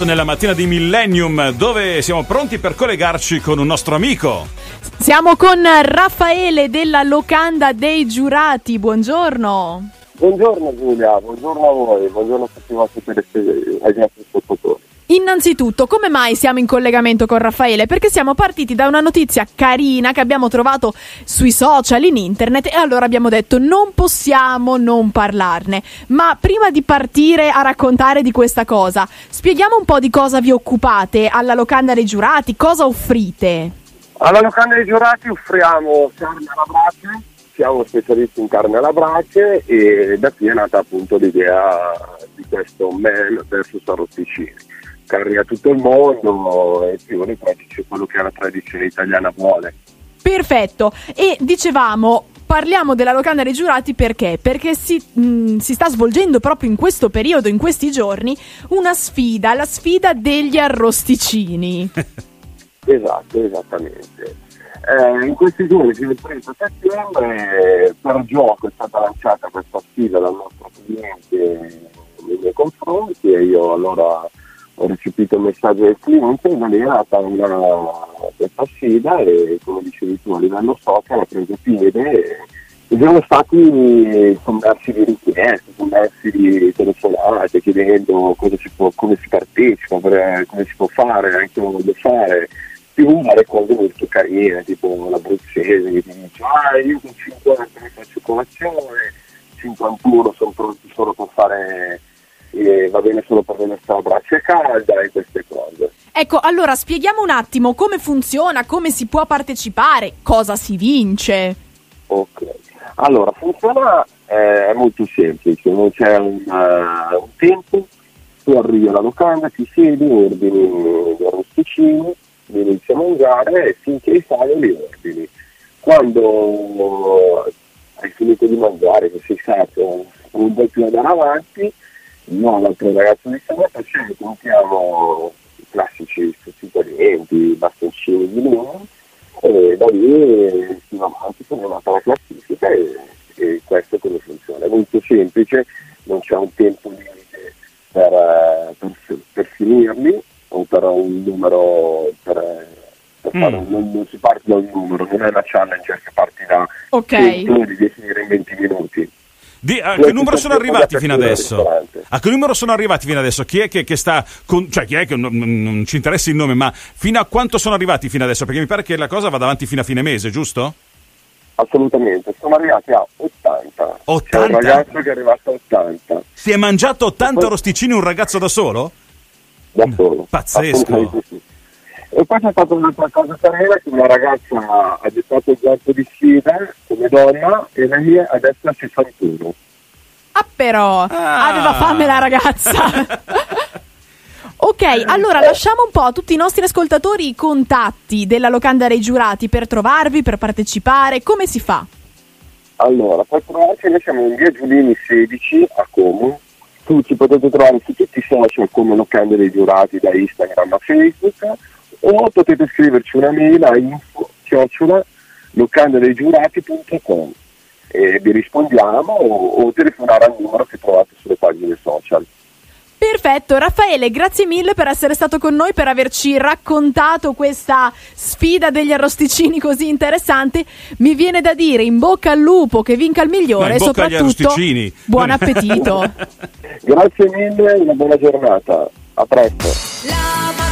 esatto, nella mattina di Millennium, dove siamo pronti per collegarci con un nostro amico. Siamo con Raffaele della Locanda dei Giurati. Buongiorno. Buongiorno Giulia, buongiorno a voi, buongiorno a tutti i vostri ascoltatori. Innanzitutto, come mai siamo in collegamento con Raffaele? Perché siamo partiti da una notizia carina che abbiamo trovato sui social, in internet, e allora abbiamo detto non possiamo non parlarne. Ma prima di partire a raccontare di questa cosa, spieghiamo un po' di cosa vi occupate alla locanda dei giurati, cosa offrite? Alla locanda dei giurati offriamo carne alla brace, siamo specialisti in carne alla brace e da qui è nata appunto l'idea di questo men versus arrosticini carri a tutto il mondo e più le pratici quello che la tradizione italiana vuole. Perfetto, e dicevamo parliamo della locanda dei giurati perché? Perché si, mh, si, sta svolgendo proprio in questo periodo, in questi giorni, una sfida, la sfida degli arrosticini. esatto, esattamente. Eh, in questi giorni, fino al 30 settembre, per gioco è stata lanciata questa sfida dal nostro cliente nei miei confronti e io allora ho recepito il messaggio del cliente e non era una, questa sfida e come dicevi tu a livello social ha preso piede e, e sono stati sommersi di richieste, sommersi di telefonate chiedendo si può, come si partecipa, come si può fare, anche come voglio fare, più varie cose molto carine, tipo l'abruzzese che ti dice ah io con 50 mi faccio colazione, 51 sono pronti solo per fare va bene solo per venire a braccia calda e queste cose. Ecco, allora spieghiamo un attimo come funziona, come si può partecipare, cosa si vince. Ok, allora funziona eh, è molto semplice, non c'è un, uh, un tempo, tu arrivi alla locanda, ti siedi, ordini gli arrosticini, li inizi a mangiare e finché hai fame li ordini. Quando hai finito di mangiare, che sei stato un po' più andare avanti, no, l'altro ragazzo di Sabata ci compriamo i classici stuzzicadenti, bastoncini di luna e da lì si va avanti con una la classifica e, e, questo è come funziona. È molto semplice, non c'è un tempo limite per, per, per finirli o per un numero per, per mm. fare, non, non, si parte da un numero, non è una challenger che parti da okay. 100 di definire in 20 minuti. Di, a che numero sono arrivati fino adesso? A che numero sono arrivati fino adesso? Chi è che, che sta. Con, cioè, chi è che non, non, ci interessa il nome, ma fino a quanto sono arrivati fino adesso? Perché mi pare che la cosa vada avanti fino a fine mese, giusto? Assolutamente, sono arrivati a 80. 80? C'è un ragazzo che è arrivato a 80. Si è mangiato 80 poi... rosticini un ragazzo da solo? Da solo. Pazzesco. E poi c'è stata un'altra cosa carina che una ragazza ha gettato il gatto di sfida come donna e lei adesso è 61. Ah però, ah. aveva fame la ragazza. ok, allora lasciamo un po' a tutti i nostri ascoltatori i contatti della locanda dei giurati per trovarvi, per partecipare, come si fa? Allora, per trovarci noi siamo in via Giulini 16 a Como, tu ci potete trovare su tutti i social come locanda dei giurati da Instagram a Facebook o potete scriverci una mail a info chiocciola locandaleigiurati.com e vi rispondiamo o, o telefonare al numero che trovate sulle pagine social. Perfetto, Raffaele, grazie mille per essere stato con noi, per averci raccontato questa sfida degli arrosticini così interessante. Mi viene da dire in bocca al lupo che vinca il migliore e soprattutto buon appetito. grazie mille, una buona giornata. A presto.